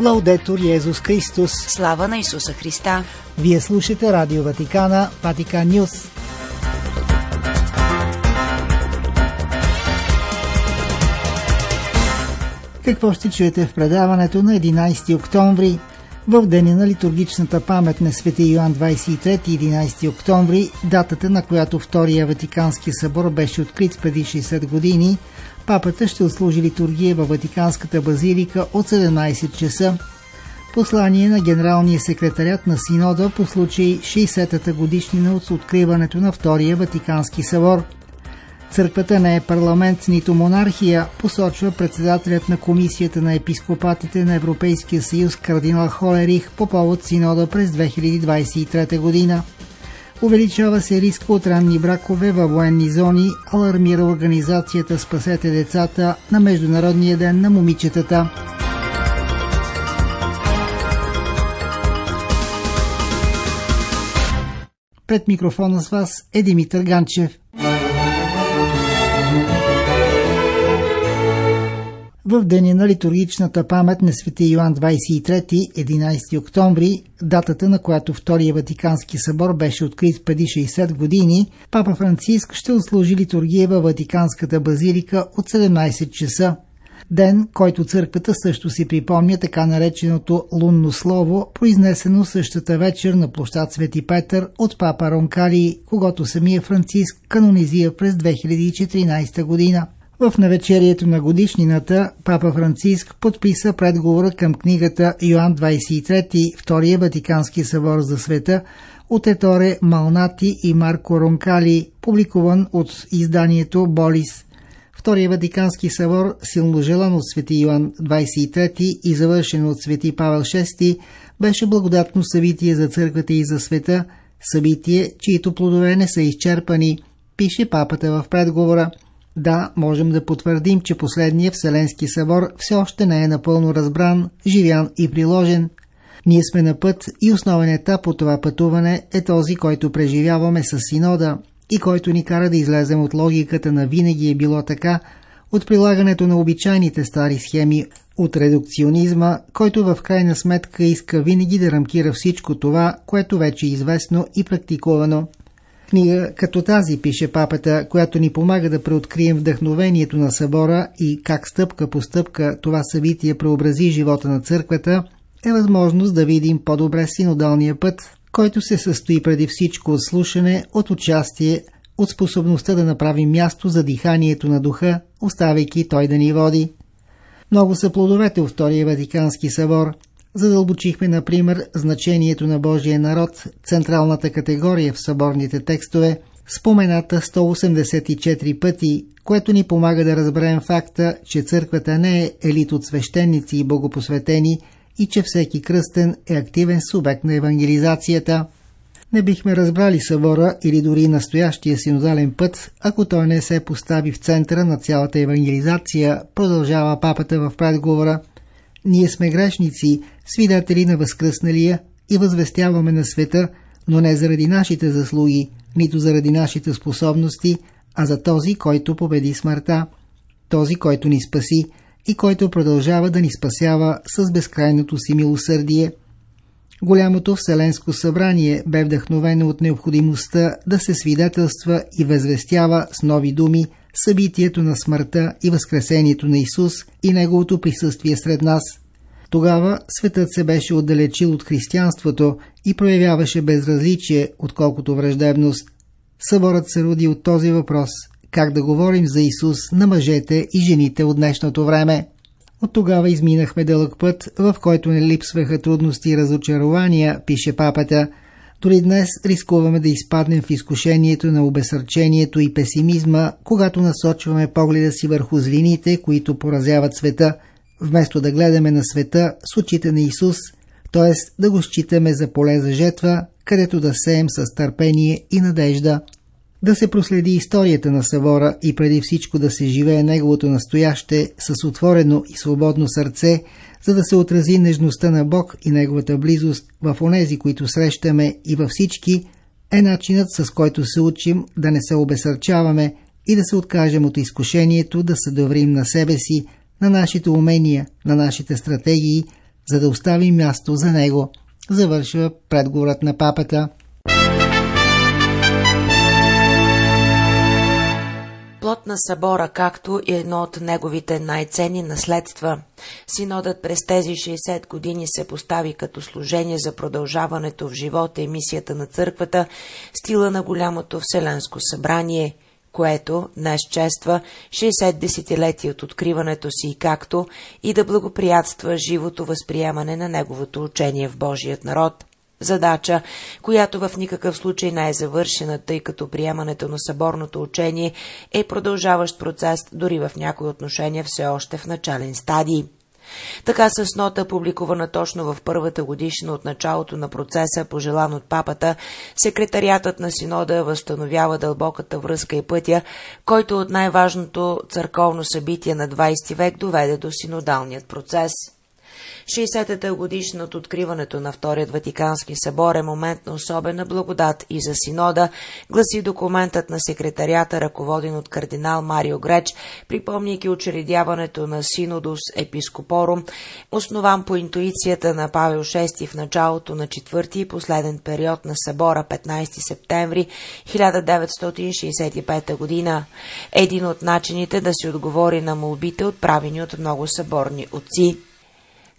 Лаудетор Йезус Христос. Слава на Исуса Христа. Вие слушате Радио Ватикана, Ватикан Нюс. Какво ще чуете в предаването на 11 октомври? В деня на литургичната памет на свети Йоан 23 11 октомври, датата на която Втория Ватикански събор беше открит преди 60 години, папата ще отслужи литургия във Ватиканската базилика от 17 часа. Послание на генералния секретарят на Синода по случай 60-та годишнина от откриването на Втория Ватикански събор. Църквата не е парламент, нито монархия, посочва председателят на Комисията на епископатите на Европейския съюз кардинал Холерих по повод Синода през 2023 година. Увеличава се риска от ранни бракове във военни зони, алармира организацията Спасете децата на Международния ден на момичетата. Пред микрофона с вас е Димитър Ганчев. В деня на литургичната памет на свети Йоан 23, 11 октомври, датата на която Втория Ватикански събор беше открит преди 60 години, Папа Франциск ще отслужи литургия във Ватиканската базилика от 17 часа. Ден, който църквата също си припомня така нареченото лунно слово, произнесено същата вечер на площад Свети Петър от папа Ронкали, когато самия Франциск канонизира през 2014 година. В навечерието на годишнината Папа Франциск подписа предговора към книгата Йоан 23, Втория Ватикански събор за света от Еторе Малнати и Марко Ронкали, публикуван от изданието Болис. Втория Ватикански събор, силно желан от свети Йоан 23 и завършен от свети Павел VI, беше благодатно събитие за църквата и за света, събитие, чието плодове не са изчерпани, пише папата в предговора – да, можем да потвърдим, че последният Вселенски събор все още не е напълно разбран, живян и приложен. Ние сме на път и основен етап от това пътуване е този, който преживяваме с синода и който ни кара да излезем от логиката на винаги е било така, от прилагането на обичайните стари схеми, от редукционизма, който в крайна сметка иска винаги да рамкира всичко това, което вече е известно и практикувано. Книга като тази, пише папата, която ни помага да преоткрием вдъхновението на събора и как стъпка по стъпка това събитие преобрази живота на църквата, е възможност да видим по-добре синодалния път, който се състои преди всичко от слушане, от участие, от способността да направим място за диханието на духа, оставяйки той да ни води. Много са плодовете от Втория Ватикански събор – Задълбочихме, например, значението на Божия народ, централната категория в съборните текстове, спомената 184 пъти, което ни помага да разберем факта, че църквата не е елит от свещеници и богопосветени и че всеки кръстен е активен субект на евангелизацията. Не бихме разбрали събора или дори настоящия синодален път, ако той не се постави в центъра на цялата евангелизация, продължава папата в предговора – ние сме грешници, свидетели на възкръсналия и възвестяваме на света, но не заради нашите заслуги, нито заради нашите способности, а за този, който победи смъртта, този, който ни спаси и който продължава да ни спасява с безкрайното си милосърдие. Голямото Вселенско събрание бе вдъхновено от необходимостта да се свидетелства и възвестява с нови думи събитието на смъртта и възкресението на Исус и Неговото присъствие сред нас. Тогава светът се беше отдалечил от християнството и проявяваше безразличие, отколкото враждебност. Съборът се роди от този въпрос – как да говорим за Исус на мъжете и жените от днешното време. От тогава изминахме дълъг път, в който не липсваха трудности и разочарования, пише папата – дори днес рискуваме да изпаднем в изкушението на обесърчението и песимизма, когато насочваме погледа си върху злините, които поразяват света, вместо да гледаме на света с очите на Исус, т.е. да го считаме за поле за жетва, където да сеем с търпение и надежда. Да се проследи историята на събора и преди всичко да се живее неговото настояще с отворено и свободно сърце – за да се отрази нежността на Бог и Неговата близост в онези, които срещаме и във всички, е начинът с който се учим да не се обесърчаваме и да се откажем от изкушението да се доврим на себе си, на нашите умения, на нашите стратегии, за да остави място за него. Завършва предговорът на папата. На събора, както и едно от неговите най-ценни наследства. Синодът през тези 60 години се постави като служение за продължаването в живота и мисията на църквата, стила на голямото Вселенско събрание – което днес чества 60 десетилетия от откриването си, както и да благоприятства живото възприемане на неговото учение в Божият народ. Задача, която в никакъв случай не е завършена, тъй като приемането на съборното учение е продължаващ процес, дори в някои отношения все още в начален стадий. Така с нота, публикувана точно в първата годишна от началото на процеса, пожелан от папата, секретариатът на синода възстановява дълбоката връзка и пътя, който от най-важното църковно събитие на 20 век доведе до синодалният процес – 60-та годишна от откриването на Вторият Ватикански събор е момент на особена благодат и за синода, гласи документът на секретарията, ръководен от кардинал Марио Греч, припомняйки учредяването на Синодус Епископорум, основан по интуицията на Павел VI в началото на четвърти и последен период на събора 15 септември 1965 година. Един от начините да се отговори на молбите, отправени от много съборни отци.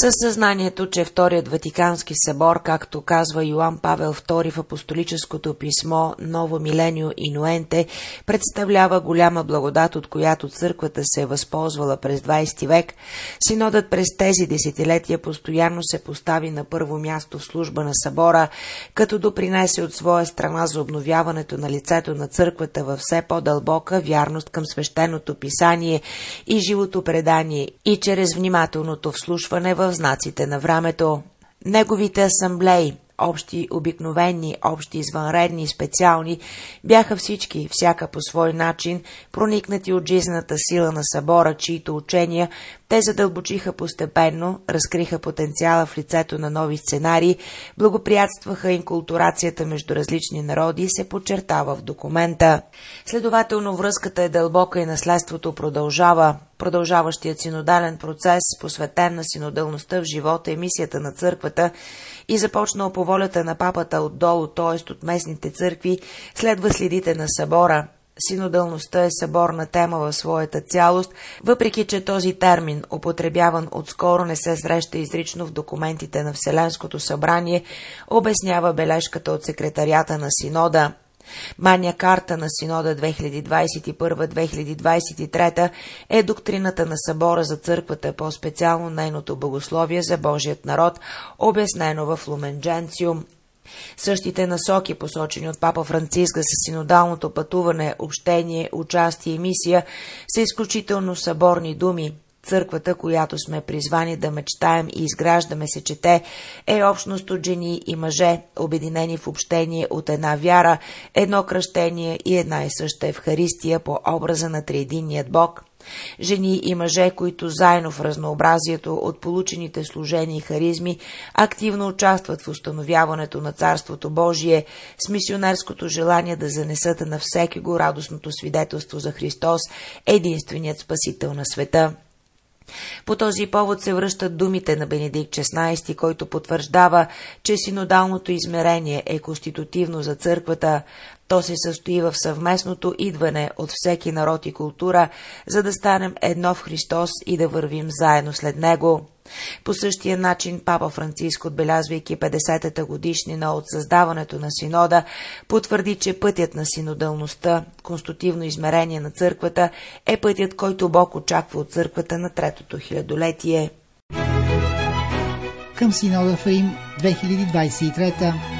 Със съзнанието, че Вторият Ватикански събор, както казва Йоан Павел II в апостолическото писмо Ново Миленио и Ноенте, представлява голяма благодат, от която църквата се е възползвала през 20 век, синодът през тези десетилетия постоянно се постави на първо място в служба на събора, като допринесе от своя страна за обновяването на лицето на църквата във все по-дълбока вярност към свещеното писание и живото предание и чрез внимателното вслушване в в знаците на времето. Неговите асамблеи, общи, обикновени, общи, извънредни специални, бяха всички, всяка по свой начин, проникнати от жизнената сила на събора, чието учения те задълбочиха постепенно, разкриха потенциала в лицето на нови сценарии, благоприятстваха инкултурацията между различни народи и се подчертава в документа. Следователно връзката е дълбока и наследството продължава. Продължаващият синодален процес, посветен на синодалността в живота и мисията на църквата и започнал по волята на папата отдолу, т.е. от местните църкви, следва следите на събора – Синодалността е съборна тема в своята цялост, въпреки че този термин, употребяван отскоро, не се среща изрично в документите на Вселенското събрание, обяснява бележката от секретарията на Синода. Мания карта на Синода 2021-2023 е доктрината на събора за църквата, по-специално нейното богословие за Божият народ, обяснено в Лумендженциум Същите насоки, посочени от папа Франциска с синодалното пътуване, общение, участие и мисия, са изключително съборни думи. Църквата, която сме призвани да мечтаем и изграждаме се чете, е общност от жени и мъже, обединени в общение от една вяра, едно кръщение и една и съща Евхаристия по образа на триединният Бог – Жени и мъже, които заедно в разнообразието от получените служения и харизми активно участват в установяването на Царството Божие с мисионерското желание да занесат на всеки го радостното свидетелство за Христос, единственият Спасител на света. По този повод се връщат думите на Бенедикт XVI, който потвърждава, че синодалното измерение е конститутивно за църквата, то се състои в съвместното идване от всеки народ и култура, за да станем едно в Христос и да вървим заедно след Него. По същия начин Папа Франциск, отбелязвайки 50-та годишнина от създаването на синода, потвърди, че пътят на синодалността, конститутивно измерение на църквата, е пътят, който Бог очаква от църквата на третото хилядолетие. Към синода в Рим 2023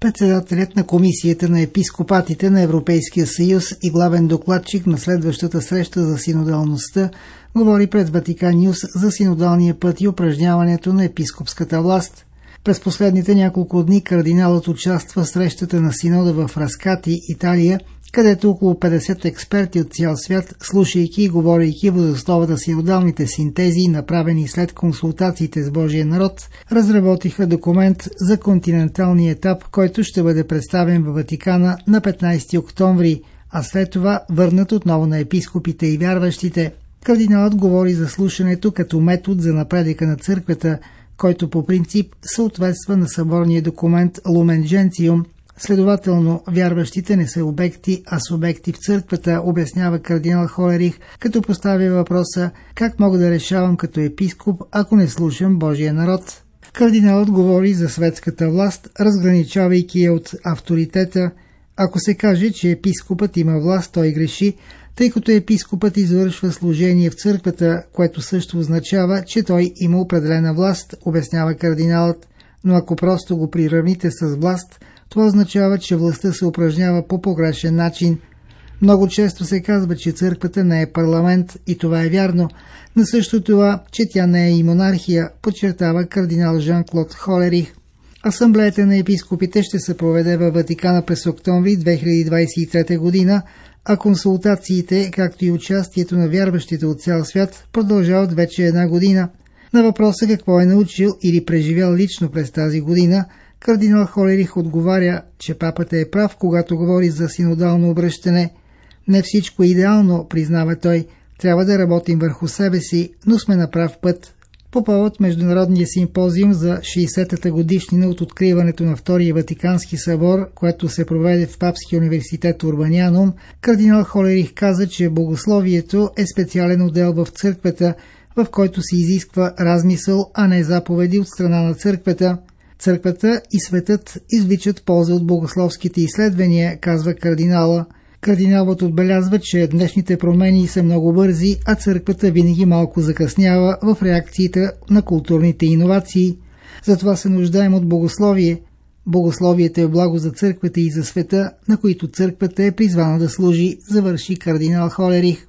Председателят на Комисията на епископатите на Европейския съюз и главен докладчик на следващата среща за синодалността говори пред Ватикан Нюс за синодалния път и упражняването на епископската власт. През последните няколко дни кардиналът участва в срещата на синода в Раскати, Италия, където около 50 експерти от цял свят, слушайки и говорейки въз основата синодалните синтези, направени след консултациите с Божия народ, разработиха документ за континенталния етап, който ще бъде представен във Ватикана на 15 октомври, а след това върнат отново на епископите и вярващите. Кардиналът говори за слушането като метод за напредъка на църквата, който по принцип съответства на съборния документ Lumen Gentium. Следователно, вярващите не са обекти, а субекти в църквата, обяснява кардинал Холерих, като поставя въпроса как мога да решавам като епископ, ако не слушам Божия народ. Кардиналът говори за светската власт, разграничавайки я от авторитета. Ако се каже, че епископът има власт, той греши, тъй като епископът извършва служение в църквата, което също означава, че той има определена власт, обяснява кардиналът. Но ако просто го приравните с власт, това означава, че властта се упражнява по погрешен начин. Много често се казва, че църквата не е парламент и това е вярно, на също това, че тя не е и монархия, подчертава кардинал Жан-Клод Холерих. Асамблеята на епископите ще се проведе във Ватикана през октомври 2023 година, а консултациите, както и участието на вярващите от цял свят, продължават вече една година. На въпроса какво е научил или преживял лично през тази година, кардинал Холерих отговаря, че папата е прав, когато говори за синодално обръщане. Не всичко е идеално, признава той, трябва да работим върху себе си, но сме на прав път. По повод Международния симпозиум за 60-та годишнина от откриването на Втория Ватикански събор, което се проведе в Папския университет Урбанянум, кардинал Холерих каза, че богословието е специален отдел в църквата, в който се изисква размисъл, а не заповеди от страна на църквата. Църквата и светът извличат полза от богословските изследвания, казва кардинала – Кардиналът отбелязва, че днешните промени са много бързи, а църквата винаги малко закъснява в реакциите на културните иновации. Затова се нуждаем от богословие. Богословието е благо за църквата и за света, на които църквата е призвана да служи, завърши кардинал Холерих.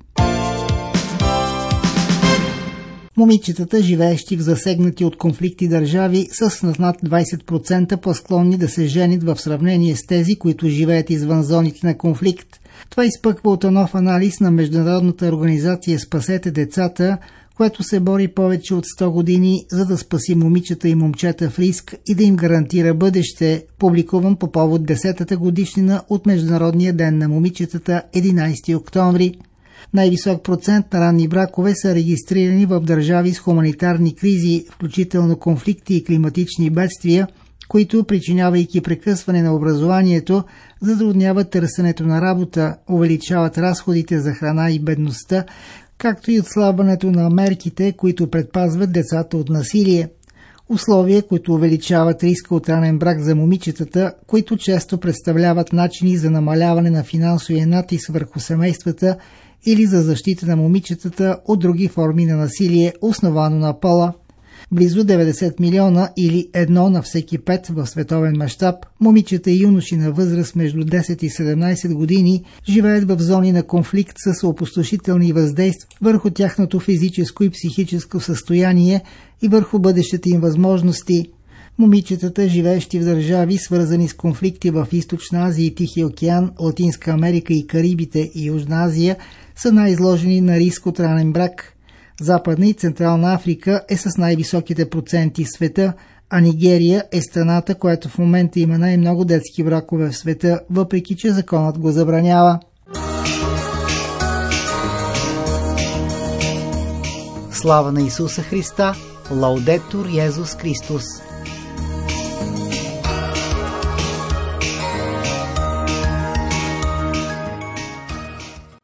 Момичетата, живеещи в засегнати от конфликти държави, са с над 20% по-склонни да се женят в сравнение с тези, които живеят извън зоните на конфликт. Това изпъква от нов анализ на Международната организация Спасете децата, което се бори повече от 100 години, за да спаси момичета и момчета в риск и да им гарантира бъдеще, публикуван по повод 10-та годишнина от Международния ден на момичетата 11 октомври. Най-висок процент на ранни бракове са регистрирани в държави с хуманитарни кризи, включително конфликти и климатични бедствия – които, причинявайки прекъсване на образованието, затрудняват търсенето на работа, увеличават разходите за храна и бедността, както и отслабването на мерките, които предпазват децата от насилие. Условия, които увеличават риска от ранен брак за момичетата, които често представляват начини за намаляване на финансовия натиск върху семействата или за защита на момичетата от други форми на насилие, основано на пола близо 90 милиона или едно на всеки пет в световен мащаб, момичета и юноши на възраст между 10 и 17 години живеят в зони на конфликт с опустошителни въздействия върху тяхното физическо и психическо състояние и върху бъдещите им възможности. Момичетата, живеещи в държави, свързани с конфликти в Източна Азия и Тихия океан, Латинска Америка и Карибите и Южна Азия, са най-изложени на риск от ранен брак – Западна и Централна Африка е с най-високите проценти в света, а Нигерия е страната, която в момента има най-много детски бракове в света, въпреки че законът го забранява. Слава на Исуса Христа! Лаудетур Йезус Христос!